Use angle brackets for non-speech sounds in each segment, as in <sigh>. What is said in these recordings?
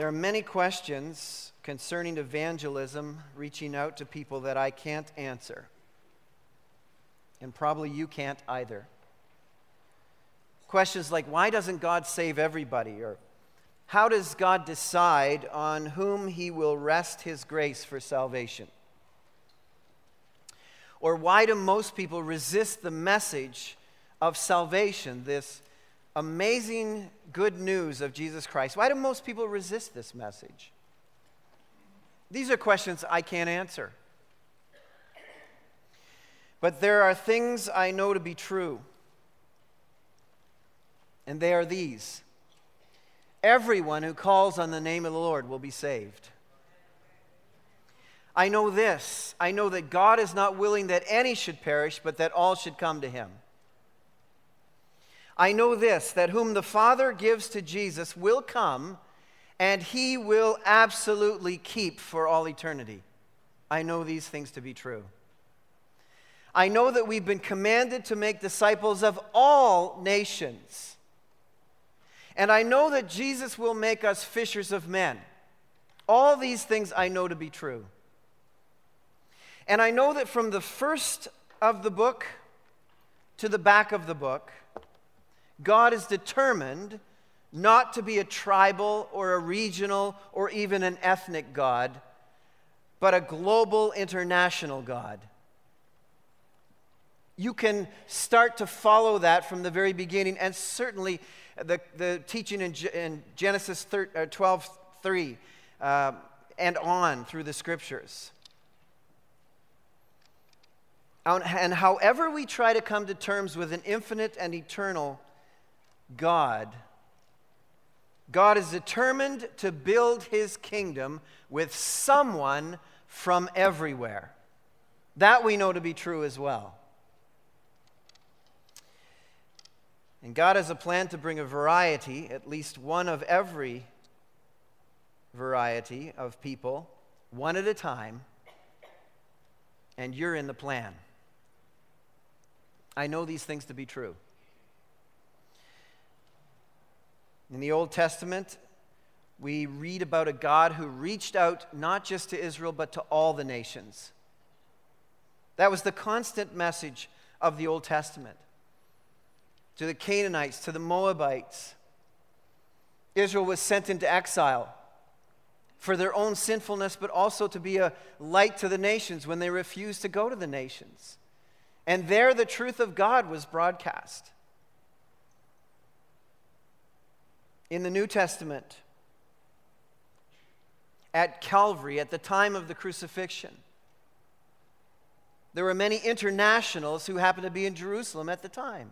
There are many questions concerning evangelism, reaching out to people that I can't answer. And probably you can't either. Questions like why doesn't God save everybody? Or how does God decide on whom he will rest his grace for salvation? Or why do most people resist the message of salvation, this amazing good news of Jesus Christ? Why do most people resist this message? These are questions I can't answer. But there are things I know to be true, and they are these everyone who calls on the name of the Lord will be saved. I know this I know that God is not willing that any should perish, but that all should come to him. I know this that whom the Father gives to Jesus will come, and he will absolutely keep for all eternity. I know these things to be true. I know that we've been commanded to make disciples of all nations. And I know that Jesus will make us fishers of men. All these things I know to be true. And I know that from the first of the book to the back of the book, God is determined not to be a tribal or a regional or even an ethnic God, but a global international God. You can start to follow that from the very beginning, and certainly the, the teaching in, in Genesis 12 uh, 3 uh, and on through the scriptures. And however we try to come to terms with an infinite and eternal God, God is determined to build his kingdom with someone from everywhere. That we know to be true as well. And God has a plan to bring a variety, at least one of every variety of people, one at a time, and you're in the plan. I know these things to be true. In the Old Testament, we read about a God who reached out not just to Israel, but to all the nations. That was the constant message of the Old Testament to the Canaanites, to the Moabites. Israel was sent into exile for their own sinfulness, but also to be a light to the nations when they refused to go to the nations. And there the truth of God was broadcast. In the New Testament, at Calvary, at the time of the crucifixion, there were many internationals who happened to be in Jerusalem at the time.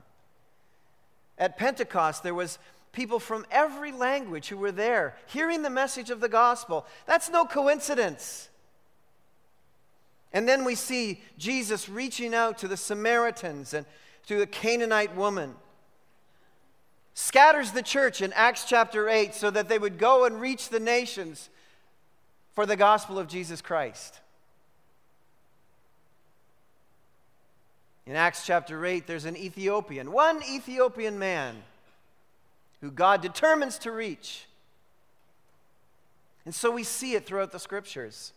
At Pentecost, there was people from every language who were there hearing the message of the gospel. That's no coincidence. And then we see Jesus reaching out to the Samaritans and to the Canaanite woman. Scatters the church in Acts chapter 8 so that they would go and reach the nations for the gospel of Jesus Christ. In Acts chapter 8, there's an Ethiopian, one Ethiopian man who God determines to reach. And so we see it throughout the scriptures.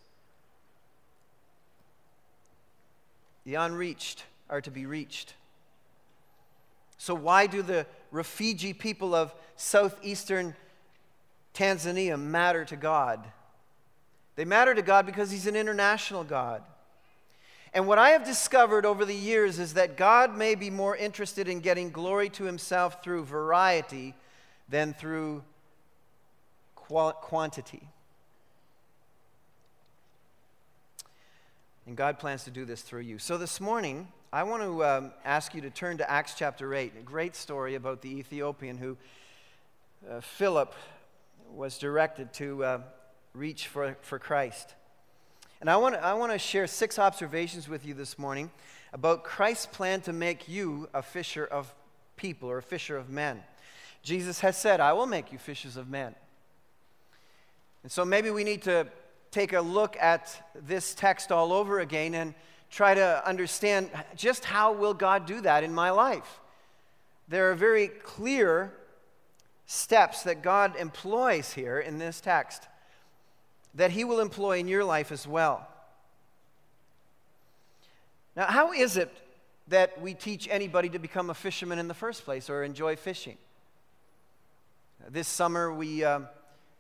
The unreached are to be reached. So, why do the Rufiji people of southeastern Tanzania matter to God? They matter to God because He's an international God. And what I have discovered over the years is that God may be more interested in getting glory to Himself through variety than through quantity. And God plans to do this through you. So this morning, I want to um, ask you to turn to Acts chapter 8, a great story about the Ethiopian who uh, Philip was directed to uh, reach for, for Christ. And I want, to, I want to share six observations with you this morning about Christ's plan to make you a fisher of people or a fisher of men. Jesus has said, I will make you fishers of men. And so maybe we need to take a look at this text all over again and try to understand just how will God do that in my life. There are very clear steps that God employs here in this text that He will employ in your life as well. Now, how is it that we teach anybody to become a fisherman in the first place or enjoy fishing? This summer, we uh,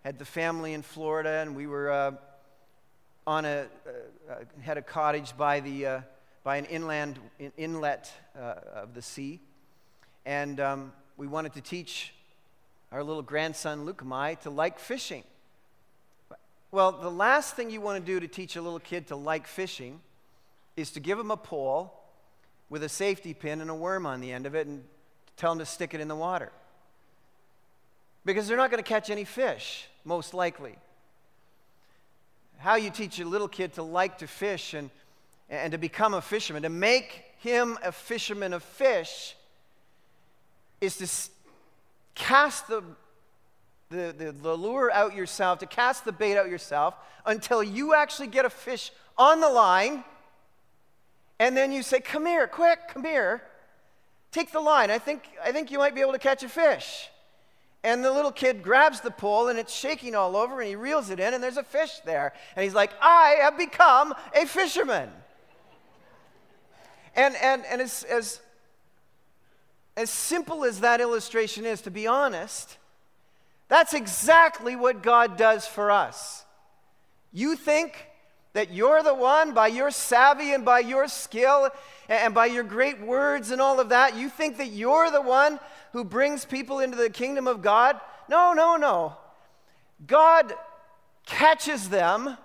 had the family in Florida, and we were uh, on a uh, had a cottage by the uh, by an inland inlet uh, of the sea, and um, we wanted to teach our little grandson Lukamai to like fishing. Well, the last thing you want to do to teach a little kid to like fishing is to give him a pole with a safety pin and a worm on the end of it and tell him to stick it in the water. Because they're not going to catch any fish, most likely. How you teach a little kid to like to fish and, and to become a fisherman, to make him a fisherman of fish, is to cast the, the, the, the lure out yourself, to cast the bait out yourself until you actually get a fish on the line and then you say, Come here, quick, come here. Take the line. I think, I think you might be able to catch a fish. And the little kid grabs the pole and it's shaking all over and he reels it in and there's a fish there. And he's like, I have become a fisherman. And, and, and as, as, as simple as that illustration is, to be honest, that's exactly what God does for us. You think that you're the one, by your savvy and by your skill and by your great words and all of that, you think that you're the one who brings people into the kingdom of God? No, no, no. God catches them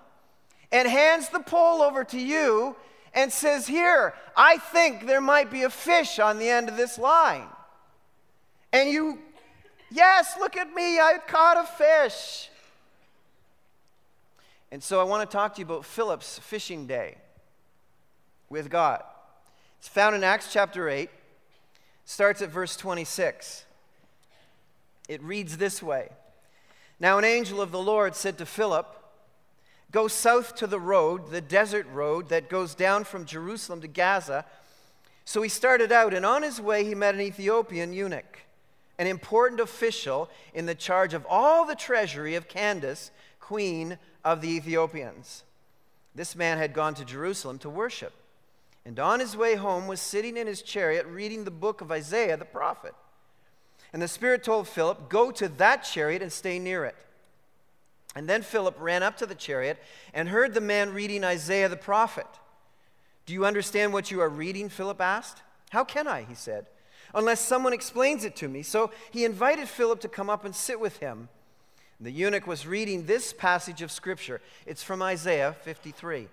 and hands the pole over to you and says, Here, I think there might be a fish on the end of this line. And you, yes, look at me, I caught a fish. And so I want to talk to you about Philip's fishing day with God. It's found in Acts chapter 8, starts at verse 26. It reads this way Now an angel of the Lord said to Philip, Go south to the road, the desert road that goes down from Jerusalem to Gaza. So he started out, and on his way he met an Ethiopian eunuch, an important official in the charge of all the treasury of Candace, queen of the Ethiopians. This man had gone to Jerusalem to worship, and on his way home was sitting in his chariot reading the book of Isaiah the prophet. And the Spirit told Philip, Go to that chariot and stay near it. And then Philip ran up to the chariot and heard the man reading Isaiah the prophet. Do you understand what you are reading? Philip asked. How can I? He said, unless someone explains it to me. So he invited Philip to come up and sit with him. The eunuch was reading this passage of Scripture. It's from Isaiah 53.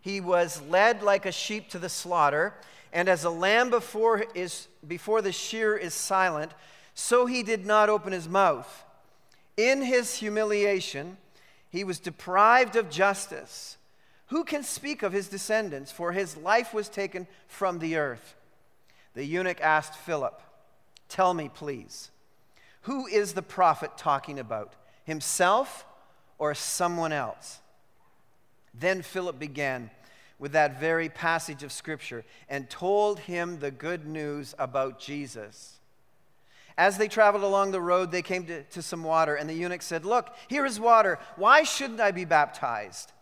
He was led like a sheep to the slaughter, and as a lamb before, is, before the shear is silent, so he did not open his mouth. In his humiliation, he was deprived of justice. Who can speak of his descendants? For his life was taken from the earth. The eunuch asked Philip, Tell me, please, who is the prophet talking about? himself or someone else. Then Philip began with that very passage of Scripture and told him the good news about Jesus. As they traveled along the road, they came to, to some water, and the eunuch said, Look, here is water. Why shouldn't I be baptized?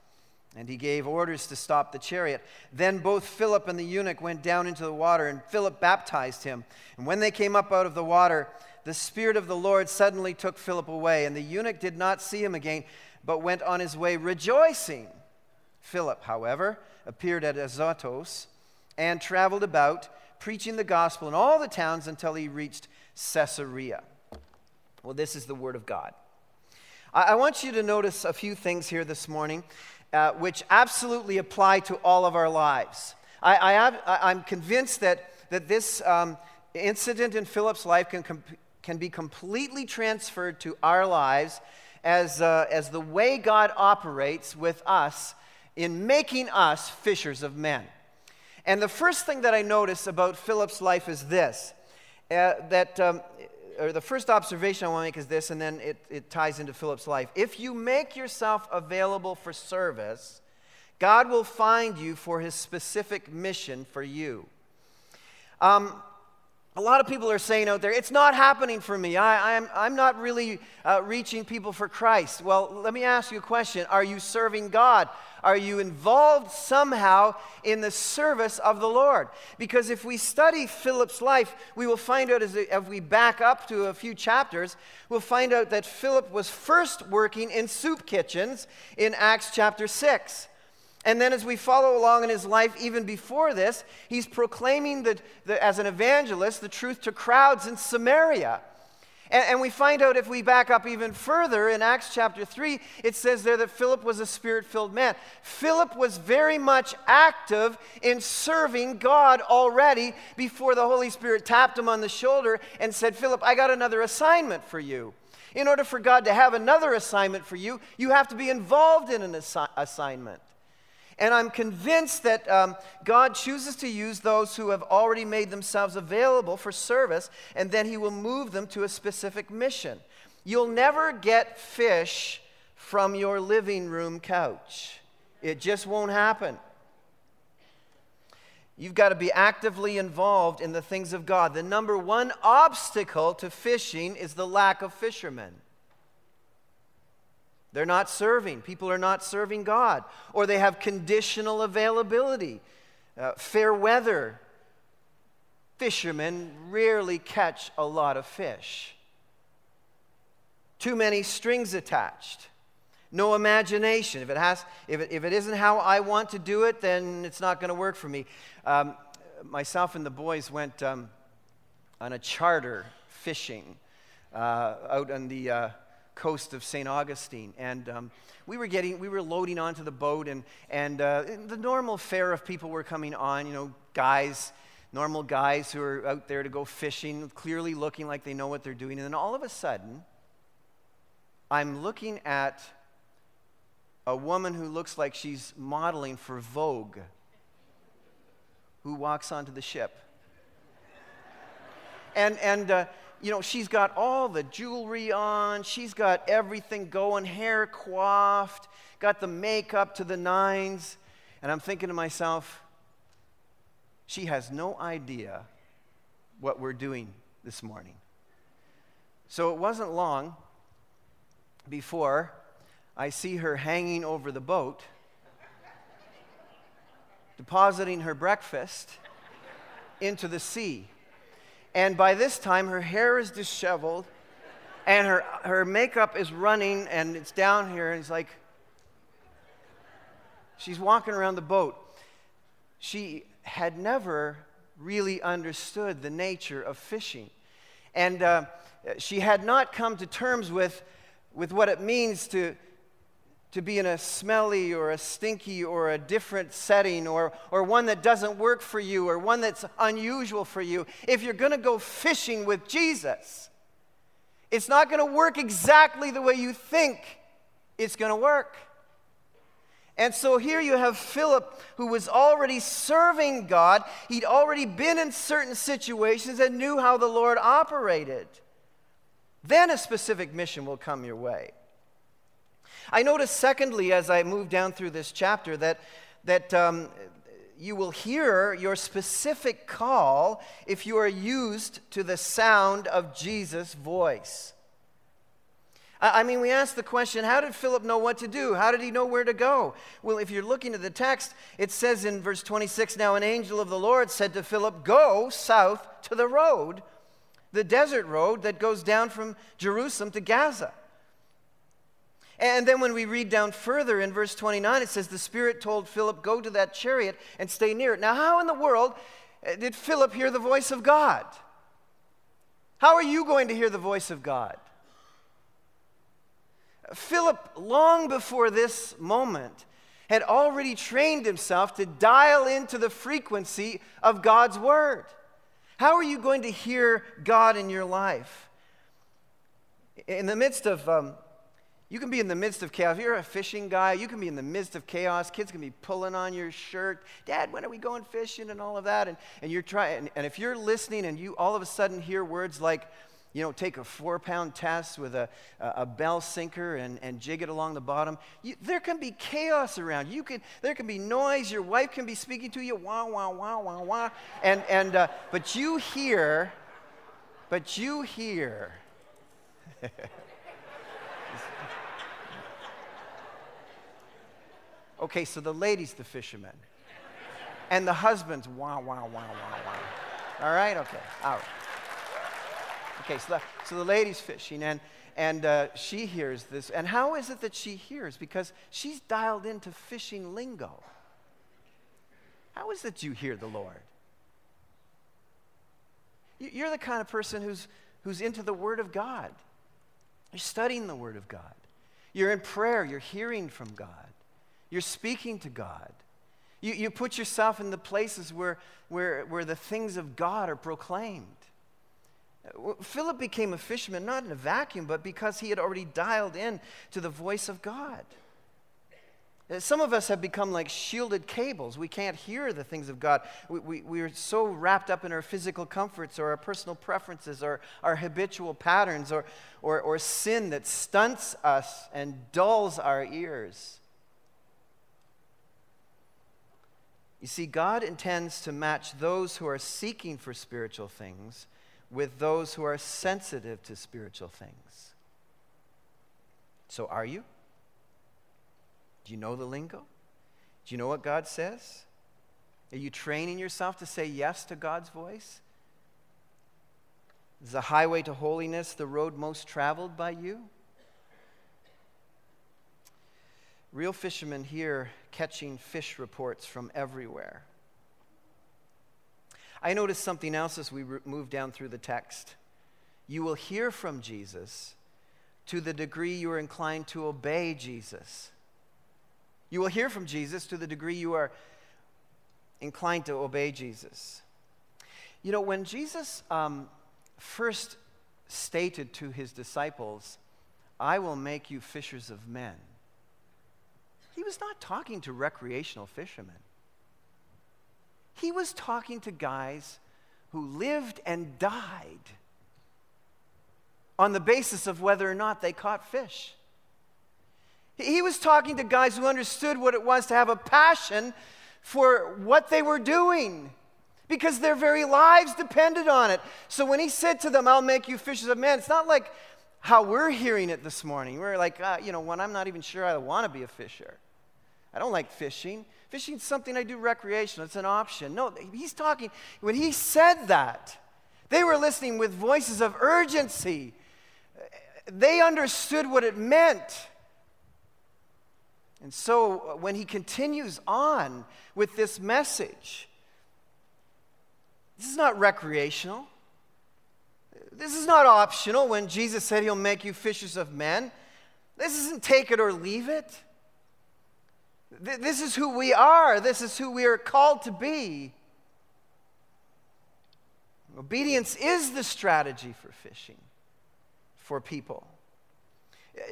And he gave orders to stop the chariot. Then both Philip and the eunuch went down into the water, and Philip baptized him. And when they came up out of the water, the Spirit of the Lord suddenly took Philip away, and the eunuch did not see him again, but went on his way rejoicing. Philip, however, appeared at Azotus and traveled about, preaching the gospel in all the towns until he reached Caesarea. Well, this is the Word of God. I, want you to notice a few things here this morning uh, which absolutely apply to all of our lives. I, am convinced that, that this um, incident in Philip's life can, can be completely transferred to our lives as, uh, as the way God operates with us in making us fishers of men. And the first thing that I notice about Philip's life is this uh, that, um, or the first observation I want to make is this, and then it, it ties into Philip's life. If you make yourself available for service, God will find you for his specific mission for you. Um, a lot of people are saying out there, it's not happening for me. I, am I'm, I'm not really uh, reaching people for Christ. Well, let me ask you a question Are you serving God? Are you involved somehow in the service of the Lord? Because if we study Philip's life, we will find out as if we back up to a few chapters, we'll find out that Philip was first working in soup kitchens in Acts chapter 6. And then, as we follow along in his life, even before this, he's proclaiming the, the, as an evangelist the truth to crowds in Samaria. And, and, we find out if we back up even further in Acts chapter 3, it says there that Philip was a spirit filled man. Philip was very much active in serving God already before the Holy Spirit tapped him on the shoulder and said, Philip, I got another assignment for you. In order for God to have another assignment for you, you have to be involved in an assi- assignment. And I'm convinced that um, God chooses to use those who have already made themselves available for service, and then He will move them to a specific mission. You'll never get fish from your living room couch, it just won't happen. You've got to be actively involved in the things of God. The number one obstacle to fishing is the lack of fishermen. They're not serving. People are not serving God. Or they have conditional availability, uh, fair weather. Fishermen rarely catch a lot of fish. Too many strings attached. No imagination. If it, has, if it, if it isn't how I want to do it, then it's not going to work for me. Um, myself and the boys went um, on a charter fishing uh, out on the. Uh, coast of St. Augustine. And um, we were getting, we were loading onto the boat, and, and uh, the normal fare of people were coming on, you know, guys, normal guys who are out there to go fishing, clearly looking like they know what they're doing. And then all of a sudden, I'm looking at a woman who looks like she's modeling for Vogue who walks onto the ship. And, and uh, you know, she's got all the jewelry on, she's got everything going, hair coiffed, got the makeup to the nines. And I'm thinking to myself, she has no idea what we're doing this morning. So it wasn't long before I see her hanging over the boat, depositing her breakfast into the sea. And by this time, her hair is disheveled and her, her makeup is running and it's down here. And it's like, she's walking around the boat. She had never really understood the nature of fishing. And uh, she had not come to terms with, with what it means to, to be in a smelly or a stinky or a different setting or, or one that doesn't work for you or one that's unusual for you. If you're going to go fishing with Jesus, it's not going to work exactly the way you think it's going to work. And so here you have Philip, who was already serving God. He'd already been in certain situations and knew how the Lord operated. Then a specific mission will come your way. I notice, secondly, as I move down through this chapter, that, that um, you will hear your specific call if you are used to the sound of Jesus' voice. I mean, we ask the question how did Philip know what to do? How did he know where to go? Well, if you're looking at the text, it says in verse 26 Now an angel of the Lord said to Philip, Go south to the road, the desert road that goes down from Jerusalem to Gaza. And then when we read down further in verse 29, it says, The Spirit told Philip, Go to that chariot and stay near it. Now, how in the world uh, did Philip hear the voice of God? How are you going to hear the voice of God? Philip, long before this moment, had already trained himself to dial into the frequency of God's word. How are you going to hear God in your life? In the midst of um, you can be in the midst of chaos. You're a fishing guy, you can be in the midst of chaos. Kids can be pulling on your shirt. Dad, when are we going fishing? And all of that. And, and you're trying, and, and if you're listening and you all of a sudden hear words like, you know, take a four pound test with a, a, bell sinker and, and jig it along the bottom. You, there can be chaos around. You can, there can be noise. Your wife can be speaking to you, wah, wah, wah, wah, wah. And, and, uh, but you hear, but you hear. <laughs> okay, so the lady's the fisherman. And the husband's wah, wah, wah, wah, wah. All right? Okay. All right. Okay, so the, so the lady's fishing, and, and uh, she hears this. And how is it that she hears? Because she's dialed into fishing lingo. How is it you hear the Lord? You're the kind of person who's, who's into the Word of God. You're studying the Word of God. You're in prayer. You're hearing from God. You're speaking to God. You, you put yourself in the places where, where, where the things of God are proclaimed. Philip became a fisherman not in a vacuum, but because he had already dialed in to the voice of God. Some of us have become like shielded cables. We can't hear the things of God. We, we, we are so wrapped up in our physical comforts or our personal preferences or our habitual patterns or, or, or sin that stunts us and dulls our ears. You see, God intends to match those who are seeking for spiritual things with those who are sensitive to spiritual things. So, are you? Do you know the lingo? Do you know what God says? Are you training yourself to say yes to God's voice? Is the highway to holiness the road most traveled by you? Real fishermen here catching fish reports from everywhere. I noticed something else as we move down through the text. You will hear from Jesus to the degree you are inclined to obey Jesus. You will hear from Jesus to the degree you are inclined to obey Jesus. You know, when Jesus um, first stated to his disciples, I will make you fishers of men, he was not talking to recreational fishermen. He was talking to guys who lived and died on the basis of whether or not they caught fish. He was talking to guys who understood what it was to have a passion for what they were doing because their very lives depended on it. So when he said to them, I'll make you fishers of men, it's not like how we're hearing it this morning. We're like, uh, you know, when I'm not even sure I want to be a fisher. I don't like fishing. Fishing is something I do recreational, it's an option. No, he's talking, when he said that, they were listening with voices of urgency. They understood what it meant. And so when he continues on with this message, this is not recreational. This is not optional when Jesus said he'll make you fishers of men. This isn't take it or leave it. This is who we are. This is who we are called to be. Obedience is the strategy for fishing for people.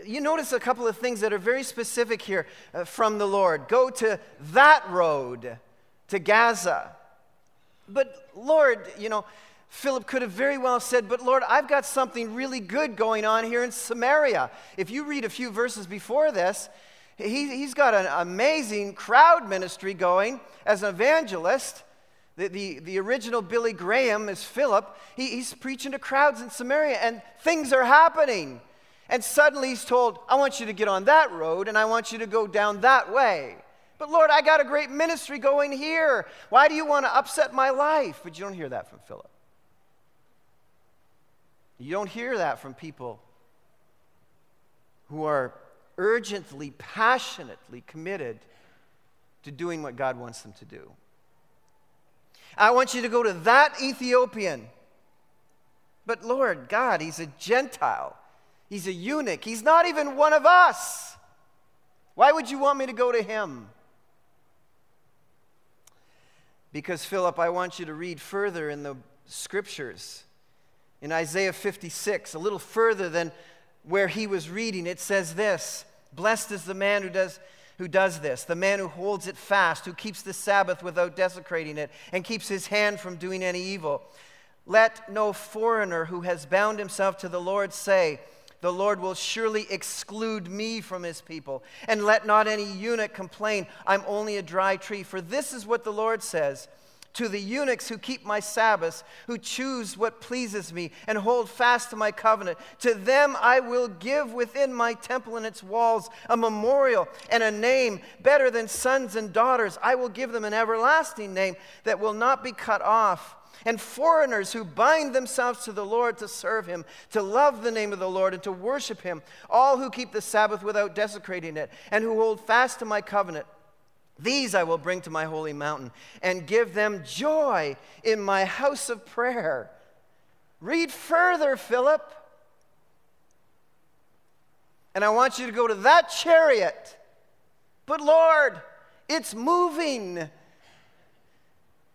You notice a couple of things that are very specific here uh, from the Lord. Go to that road to Gaza. But Lord, you know, Philip could have very well said, But Lord, I've got something really good going on here in Samaria. If you read a few verses before this, he, he's got an amazing crowd ministry going as an evangelist. The, the, the original Billy Graham is Philip. He, he's preaching to crowds in Samaria, and things are happening. And suddenly he's told, I want you to get on that road, and I want you to go down that way. But Lord, I got a great ministry going here. Why do you want to upset my life? But you don't hear that from Philip. You don't hear that from people who are urgently, passionately committed to doing what God wants them to do. I want you to go to that Ethiopian. But Lord God, he's a Gentile. He's a eunuch. He's not even one of us. Why would you want me to go to him? Because, Philip, I want you to read further in the scriptures. In Isaiah 56, a little further than where he was reading, it says this Blessed is the man who does, who does this, the man who holds it fast, who keeps the Sabbath without desecrating it, and keeps his hand from doing any evil. Let no foreigner who has bound himself to the Lord say, The Lord will surely exclude me from his people. And let not any eunuch complain, I'm only a dry tree. For this is what the Lord says to the eunuchs who keep my Sabbaths, who choose what pleases me, and hold fast to my covenant. To them I will give within my temple and its walls a memorial and a name better than sons and daughters. I will give them an everlasting name that will not be cut off and foreigners who bind themselves to the Lord to serve him, to love the name of the Lord, and to worship him, all who keep the Sabbath without desecrating it, and who hold fast to my covenant. These I will bring to my holy mountain and give them joy in my house of prayer. Read further, Philip. And I want you to go to that chariot. But Lord, it's moving.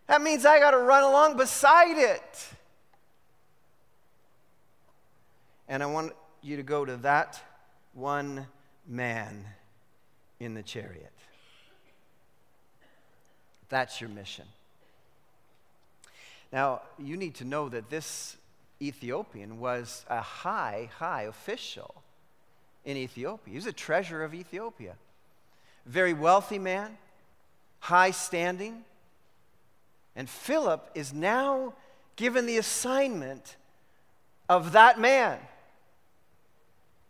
That means I got to run along beside it. And I want you to go to that one man in the chariot. That's your mission. Now, you need to know that this Ethiopian was a high, high official in Ethiopia. He was a treasurer of Ethiopia. Very wealthy man, high standing. And Philip is now given the assignment of that man.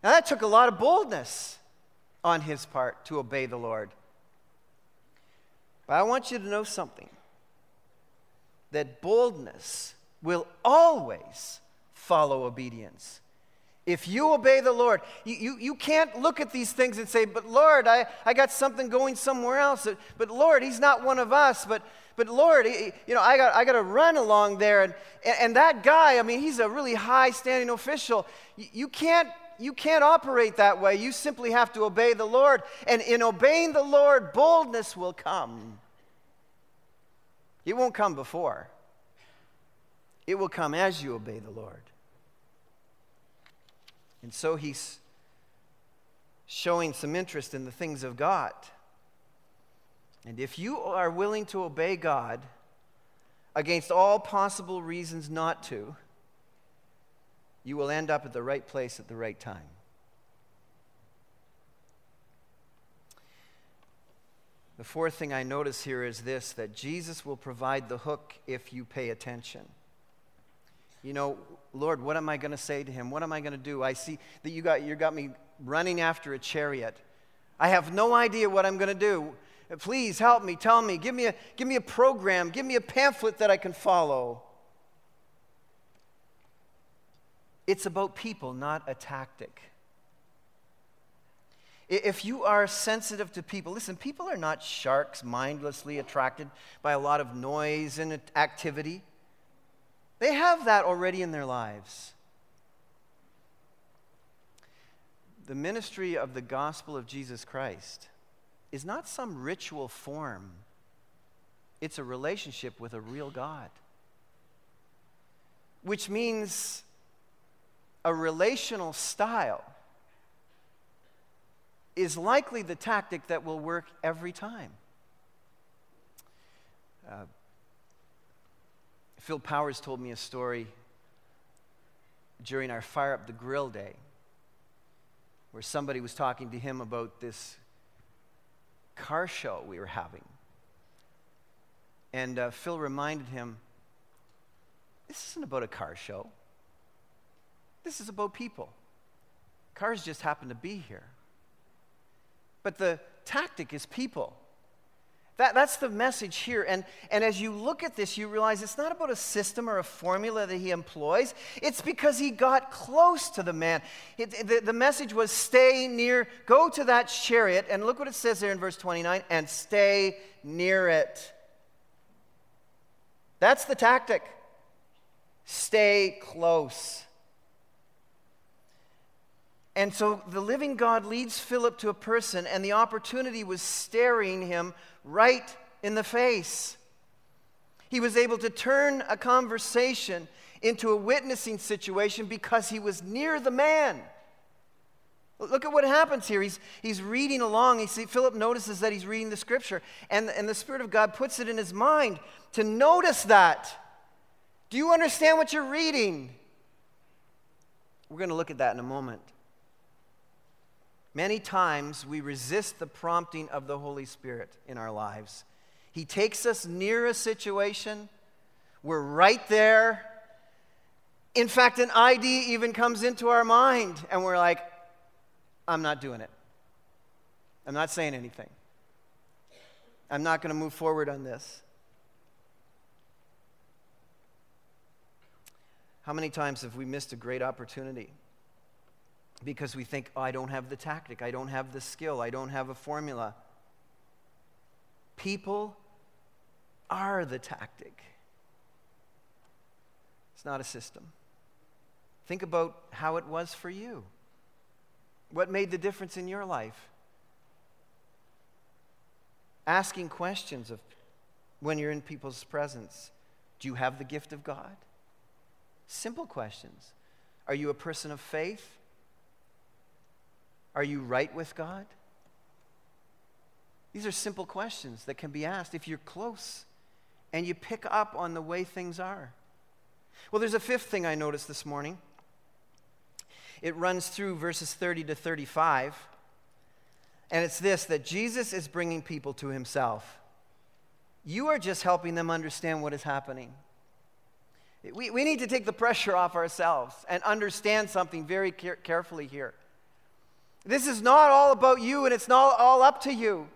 Now, that took a lot of boldness on his part to obey the Lord. But I want you to know something that boldness will always follow obedience. If you obey the Lord, you, you, you, can't look at these things and say, But Lord, I, I got something going somewhere else. But Lord, He's not one of us. But, but Lord, you know, I got, I got to run along there. And, and that guy, I mean, he's a really high standing official. You, you, can't, you can't operate that way. You simply have to obey the Lord. And in obeying the Lord, boldness will come. It won't come before, it will come as you obey the Lord. And so he's showing some interest in the things of God. And if you are willing to obey God against all possible reasons not to, you will end up at the right place at the right time. The fourth thing I notice here is this that Jesus will provide the hook if you pay attention. You know, Lord, what am I going to say to him? What am I going to do? I see that you got, you got me running after a chariot. I have no idea what I'm going to do. Please help me, tell me, give me, a, give me a program, give me a pamphlet that I can follow. It's about people, not a tactic. If you are sensitive to people, listen, people are not sharks mindlessly attracted by a lot of noise and activity. They have that already in their lives. The ministry of the gospel of Jesus Christ is not some ritual form, it's a relationship with a real God, which means a relational style is likely the tactic that will work every time. Uh, Phil Powers told me a story during our Fire Up the Grill day where somebody was talking to him about this car show we were having. And uh, Phil reminded him this isn't about a car show, this is about people. Cars just happen to be here. But the tactic is people. That, that's the message here. And, and as you look at this, you realize it's not about a system or a formula that he employs. It's because he got close to the man. It, the, the message was stay near, go to that chariot, and look what it says there in verse 29 and stay near it. That's the tactic. Stay close. And so the living God leads Philip to a person, and the opportunity was staring him right in the face. He was able to turn a conversation into a witnessing situation because he was near the man. Look at what happens here. He's, he's reading along. He see, Philip notices that he's reading the scripture, and, and the Spirit of God puts it in his mind to notice that. Do you understand what you're reading? We're going to look at that in a moment. Many times we resist the prompting of the Holy Spirit in our lives. He takes us near a situation, we're right there. In fact, an idea even comes into our mind, and we're like, I'm not doing it. I'm not saying anything. I'm not going to move forward on this. How many times have we missed a great opportunity because we think, oh, I don't have the tactic, I don't have the skill, I don't have a formula? People are the tactic, it's not a system. Think about how it was for you. What made the difference in your life? Asking questions of when you're in people's presence. Do you have the gift of God? Simple questions. Are you a person of faith? Are you right with God? These are simple questions that can be asked if you're close and you pick up on the way things are. Well, there's a fifth thing I noticed this morning. It runs through verses 30 to 35. And it's this that Jesus is bringing people to himself. You are just helping them understand what is happening. We, we need to take the pressure off ourselves and understand something very care- carefully here. This is not all about you and it's not all up to you.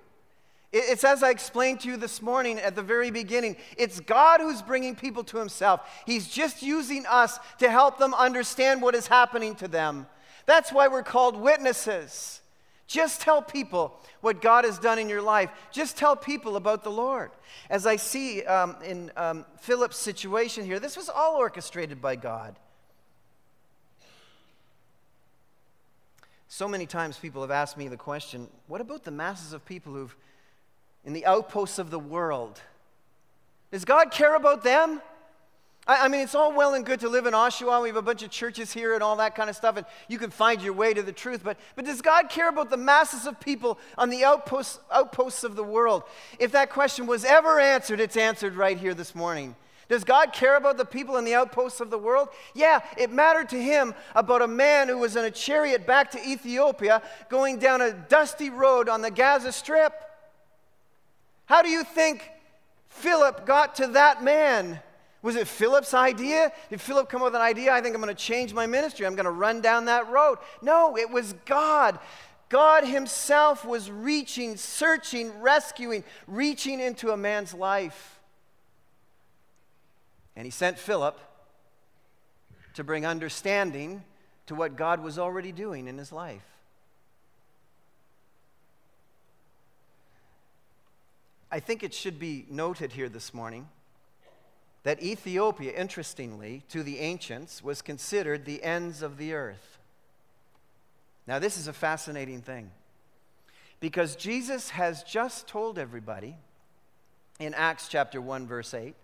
It's as I explained to you this morning at the very beginning. It's God who's bringing people to Himself. He's just using us to help them understand what is happening to them. That's why we're called witnesses. Just tell people what God has done in your life. Just tell people about the Lord. As I see um, in um, Philip's situation here, this was all orchestrated by God. So many times people have asked me the question what about the masses of people who've, in the outposts of the world, does God care about them? I, I, mean, it's all well and good to live in Oshawa. We have a bunch of churches here and all that kind of stuff, and you can find your way to the truth. But, but does God care about the masses of people on the outposts, outposts of the world? If that question was ever answered, it's answered right here this morning. Does God care about the people in the outposts of the world? Yeah, it mattered to him about a man who was in a chariot back to Ethiopia going down a dusty road on the Gaza Strip. How do you think Philip got to that man? Was it Philip's idea? Did Philip come up with an idea? I think I'm going to change my ministry. I'm going to run down that road. No, it was God. God Himself was reaching, searching, rescuing, reaching into a man's life. And He sent Philip to bring understanding to what God was already doing in his life. I think it should be noted here this morning that Ethiopia, interestingly, to the ancients, was considered the ends of the earth. Now, this is a fascinating thing because Jesus has just told everybody in Acts chapter 1, verse 8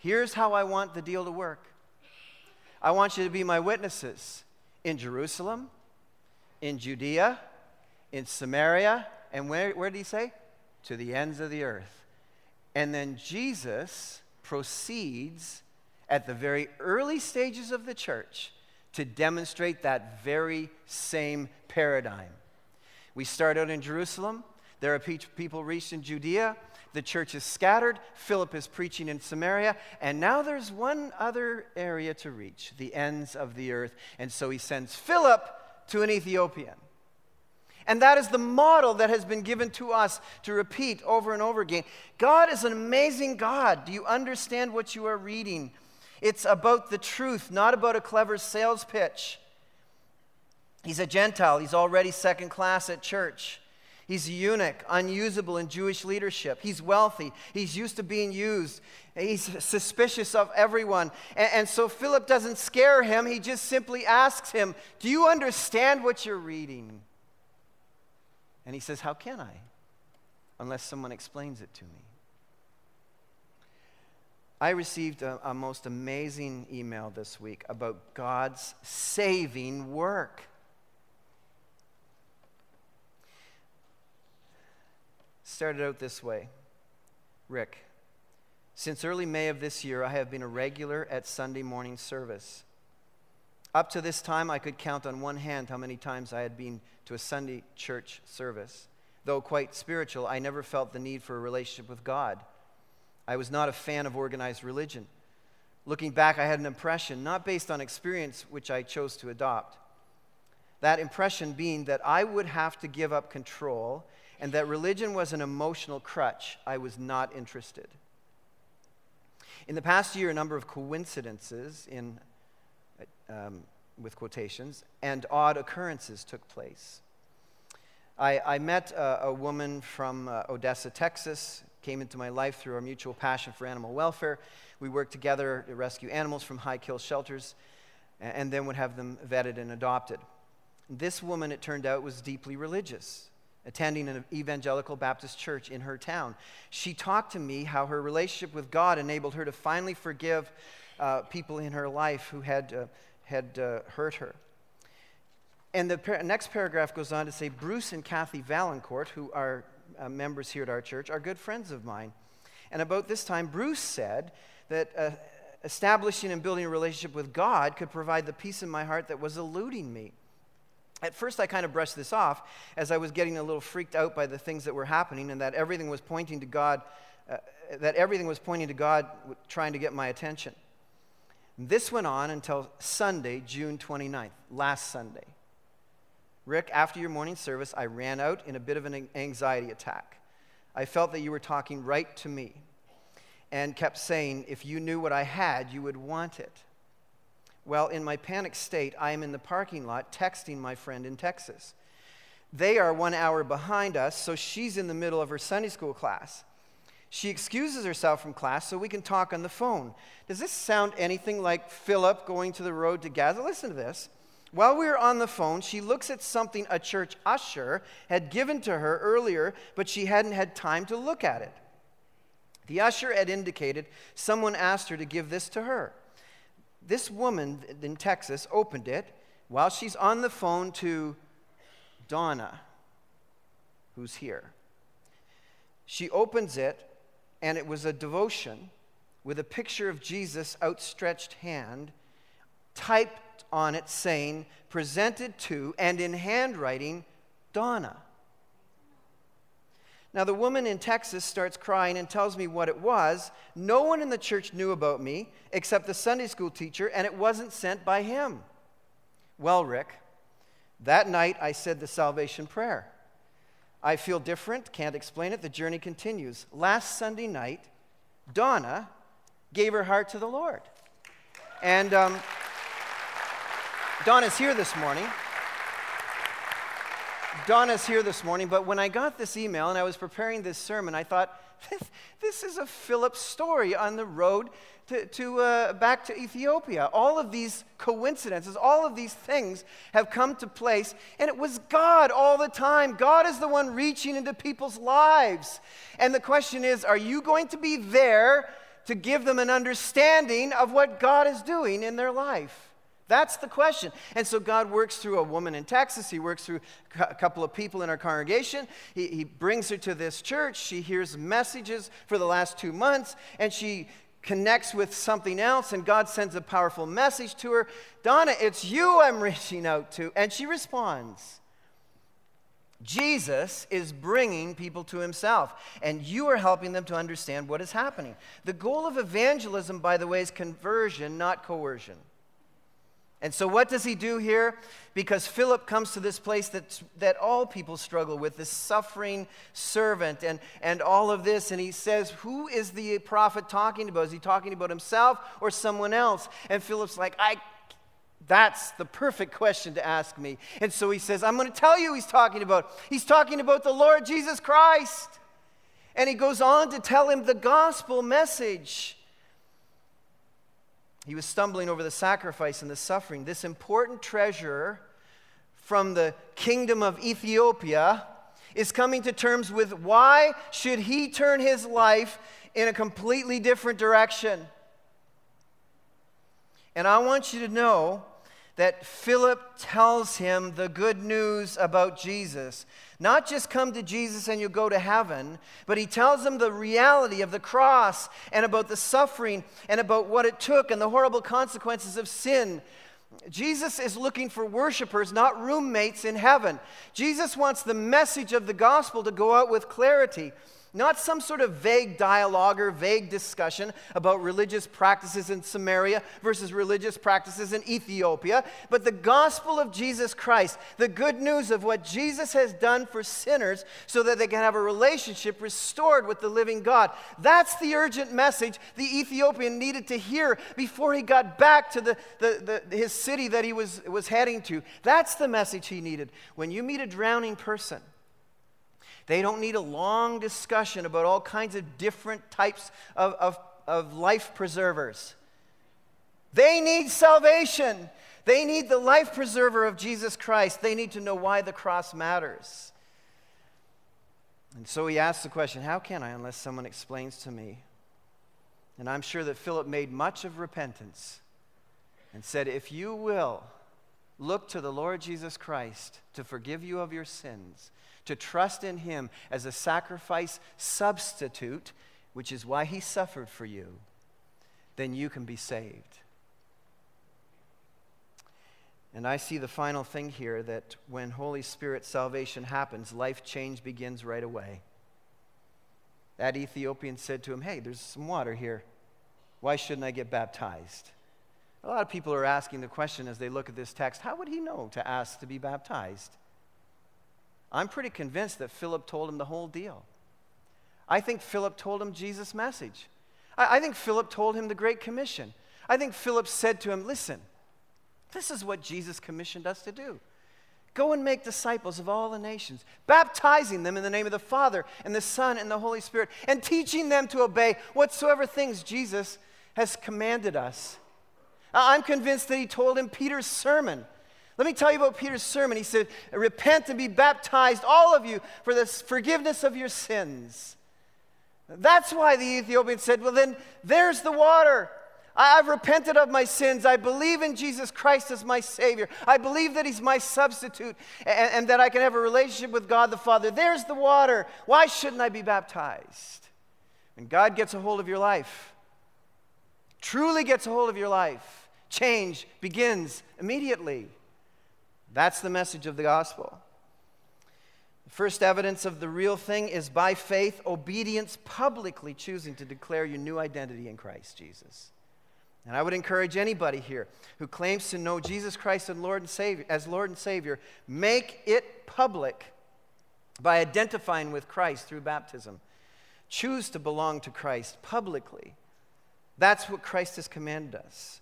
here's how I want the deal to work. I want you to be my witnesses in Jerusalem, in Judea, in Samaria, and where, where did he say? To the ends of the earth. And then Jesus proceeds at the very early stages of the church to demonstrate that very same paradigm. We start out in Jerusalem. There are people reached in Judea. The church is scattered. Philip is preaching in Samaria. And now there's one other area to reach the ends of the earth. And so he sends Philip to an Ethiopian. And that is the model that has been given to us to repeat over and over again. God is an amazing God. Do you understand what you are reading? It's about the truth, not about a clever sales pitch. He's a Gentile. He's already second class at church. He's a eunuch, unusable in Jewish leadership. He's wealthy. He's used to being used. He's suspicious of everyone. And, and, so Philip doesn't scare him. He just simply asks him, Do you understand what you're reading? And he says, How can I? Unless someone explains it to me. I received a, a most amazing email this week about God's saving work. Started out this way Rick, Since early May of this year, I have been a regular at Sunday morning service. Up to this time, I could count on one hand how many times I had been to a Sunday church service. Though quite spiritual, I never felt the need for a relationship with God. I was not a fan of organized religion. Looking back, I had an impression, not based on experience, which I chose to adopt. That impression being that I would have to give up control and that religion was an emotional crutch. I was not interested. In the past year, a number of coincidences in, um, with quotations and odd occurrences took place. I, I met a, a, woman from uh, Odessa, Texas, came into my life through our mutual passion for animal welfare. We worked together to rescue animals from high kill shelters and then would have them vetted and adopted. This woman, it turned out, was deeply religious attending an evangelical Baptist church in her town. She talked to me how her relationship with God enabled her to finally forgive uh, people in her life who had, uh, had uh, hurt her. And the par- next paragraph goes on to say Bruce and Kathy Valancourt, who are uh, members here at our church, are good friends of mine. And about this time, Bruce said that uh, establishing and building a relationship with God could provide the peace in my heart that was eluding me. At first, I kind of brushed this off as I was getting a little freaked out by the things that were happening and that everything was pointing to God, uh, that everything was pointing to God trying to get my attention. This went on until Sunday, June 29th, last Sunday. Rick, after your morning service, I ran out in a bit of an anxiety attack. I felt that you were talking right to me and kept saying, if you knew what I had, you would want it. Well, in my panic state, I am in the parking lot texting my friend in Texas. They are one hour behind us, so she's in the middle of her Sunday school class. She excuses herself from class so we can talk on the phone. Does this sound anything like Philip going to the road to Gaza? Listen to this. While we were on the phone, she looks at something a church usher had given to her earlier, but she hadn't had time to look at it. The usher had indicated someone asked her to give this to her this woman in Texas opened it while she's on the phone to Donna, who's here. She opens it, and it was a devotion with a picture of Jesus' outstretched hand, typed on it saying, presented to, and in handwriting, Donna. Now, the woman in Texas starts crying and tells me what it was. No one in the church knew about me except the Sunday school teacher, and it wasn't sent by him. Well, Rick, that night I said the salvation prayer. I feel different, can't explain it. The journey continues. Last Sunday night, Donna gave her heart to the Lord. And um, Donna's here this morning. Donna's here this morning, but when I got this email and I was preparing this sermon, I thought, <laughs> this, this is a Philip story on the road to, to uh, back to Ethiopia. All of these coincidences, all of these things have come to place, and it was God all the time. God is the one reaching into people's lives. And the question is, are you going to be there to give them an understanding of what God is doing in their life? That's the question. And so God works through a woman in Texas. He works through a couple of people in our congregation. He, he brings her to this church. She hears messages for the last two months, and she connects with something else, and God sends a powerful message to her Donna, it's you I'm <laughs> reaching out to. And she responds. Jesus is bringing people to himself, and you are helping them to understand what is happening. The goal of evangelism, by the way, is conversion, not coercion. And so, what does he do here? Because Philip comes to this place that, that all people struggle with this suffering servant and, and all of this. And he says, Who is the prophet talking about? Is he talking about himself or someone else? And Philip's like, I, That's the perfect question to ask me. And so he says, I'm going to tell you he's talking about. He's talking about the Lord Jesus Christ. And he goes on to tell him the gospel message. He was stumbling over the sacrifice and the suffering. This important treasure from the kingdom of Ethiopia is coming to terms with why should he turn his life in a completely different direction? And I want you to know that Philip tells him the good news about Jesus. Not just come to Jesus and you'll go to heaven, but he tells him the reality of the cross and about the suffering and about what it took and the horrible consequences of sin. Jesus is looking for worshipers, not roommates in heaven. Jesus wants the message of the gospel to go out with clarity. Not some sort of vague dialogue or vague discussion about religious practices in Samaria versus religious practices in Ethiopia, but the gospel of Jesus Christ, the good news of what Jesus has done for sinners so that they can have a relationship restored with the living God. That's the urgent message the Ethiopian needed to hear before he got back to the, the, the, his city that he was, was heading to. That's the message he needed. When you meet a drowning person, they don't need a long discussion about all kinds of different types of, of, of life preservers. They need salvation. They need the life preserver of Jesus Christ. They need to know why the cross matters. And so he asks the question How can I unless someone explains to me? And I'm sure that Philip made much of repentance and said, If you will look to the Lord Jesus Christ to forgive you of your sins, to trust in Him as a sacrifice substitute, which is why He suffered for you, then you can be saved. And I see the final thing here that when Holy Spirit salvation happens, life change begins right away. That Ethiopian said to him, Hey, there's some water here. Why shouldn't I get baptized? A lot of people are asking the question as they look at this text how would he know to ask to be baptized? I'm pretty convinced that Philip told him the whole deal. I think Philip told him Jesus' message. I, I think Philip told him the Great Commission. I think Philip said to him, Listen, this is what Jesus commissioned us to do. Go and make disciples of all the nations, baptizing them in the name of the Father and the Son and the Holy Spirit, and teaching them to obey whatsoever things Jesus has commanded us. I'm convinced that he told him Peter's sermon let me tell you about Peter's sermon. He said, Repent and be baptized, all of you, for the forgiveness of your sins. That's why the Ethiopian said, Well, then there's the water. I've repented of my sins. I believe in Jesus Christ as my Savior. I believe that He's my substitute and, and, that I can have a relationship with God the Father. There's the water. Why shouldn't I be baptized? And God gets a hold of your life, truly gets a hold of your life. Change begins immediately. That's the message of the gospel. The first evidence of the real thing is by faith, obedience, publicly choosing to declare your new identity in Christ Jesus. And I would encourage anybody here who claims to know Jesus Christ and Lord and Savior, as Lord and Savior, make it public by identifying with Christ through baptism. Choose to belong to Christ publicly. That's what Christ has commanded us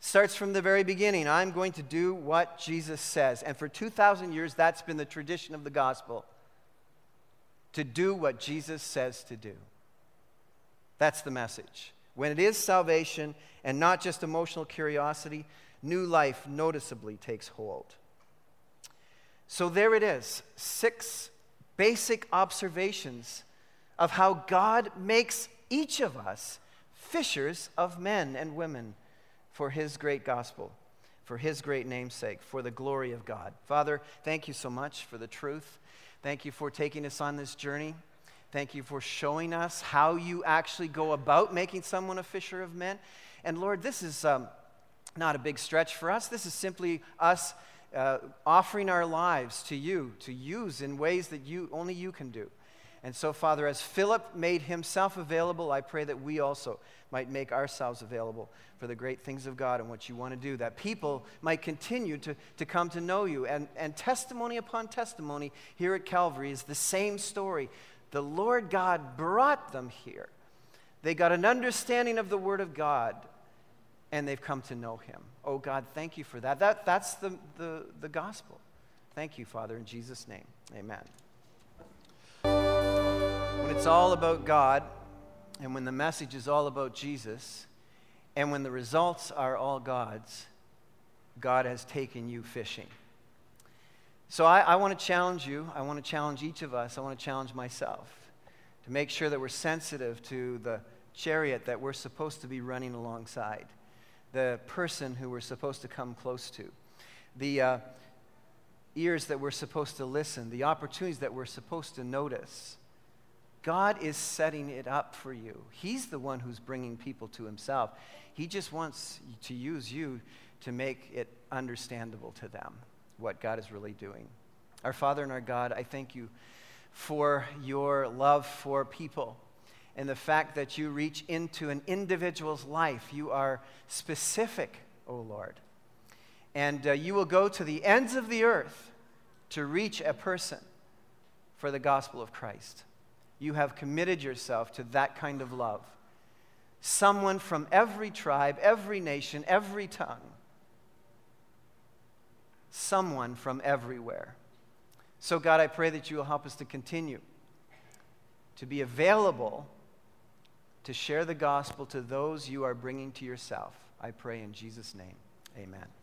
starts from the very beginning. I'm going to do what Jesus says. And for 2,000 years, that's been the tradition of the gospel to do what Jesus says to do. That's the message. When it is salvation and not just emotional curiosity, new life noticeably takes hold. So there it is six basic observations of how God makes each of us fishers of men and women for his great gospel, for his great namesake, for the glory of God. Father, thank you so much for the truth. Thank you for taking us on this journey. Thank you for showing us how you actually go about making someone a fisher of men. And Lord, this is um, not a big stretch for us. This is simply us uh, offering our lives to you to use in ways that you only you can do. And so, Father, as Philip made himself available, I pray that we also might make ourselves available for the great things of God and what you want to do, that people might continue to, to come to know you. And, and testimony upon testimony here at Calvary is the same story. The Lord God brought them here. They got an understanding of the Word of God, and they've come to know Him. Oh, God, thank you for that. that that's the, the, the gospel. Thank you, Father, in Jesus' name. Amen. When it's all about God, and when the message is all about Jesus, and when the results are all God's, God has taken you fishing. So I, I want to challenge you. I want to challenge each of us. I want to challenge myself to make sure that we're sensitive to the chariot that we're supposed to be running alongside, the person who we're supposed to come close to. the uh, ears that we're supposed to listen, the opportunities that we're supposed to notice. God is setting it up for you. He's the one who's bringing people to Himself. He just wants to use you to make it understandable to them what God is really doing. Our Father and our God, I thank you for your love for people and the fact that you reach into an individual's life. You are specific, O oh Lord. And uh, you will go to the ends of the earth to reach a person for the gospel of Christ. You have committed yourself to that kind of love. Someone from every tribe, every nation, every tongue. Someone from everywhere. So, God, I pray that you will help us to continue to be available to share the gospel to those you are bringing to yourself. I pray in Jesus' name. Amen.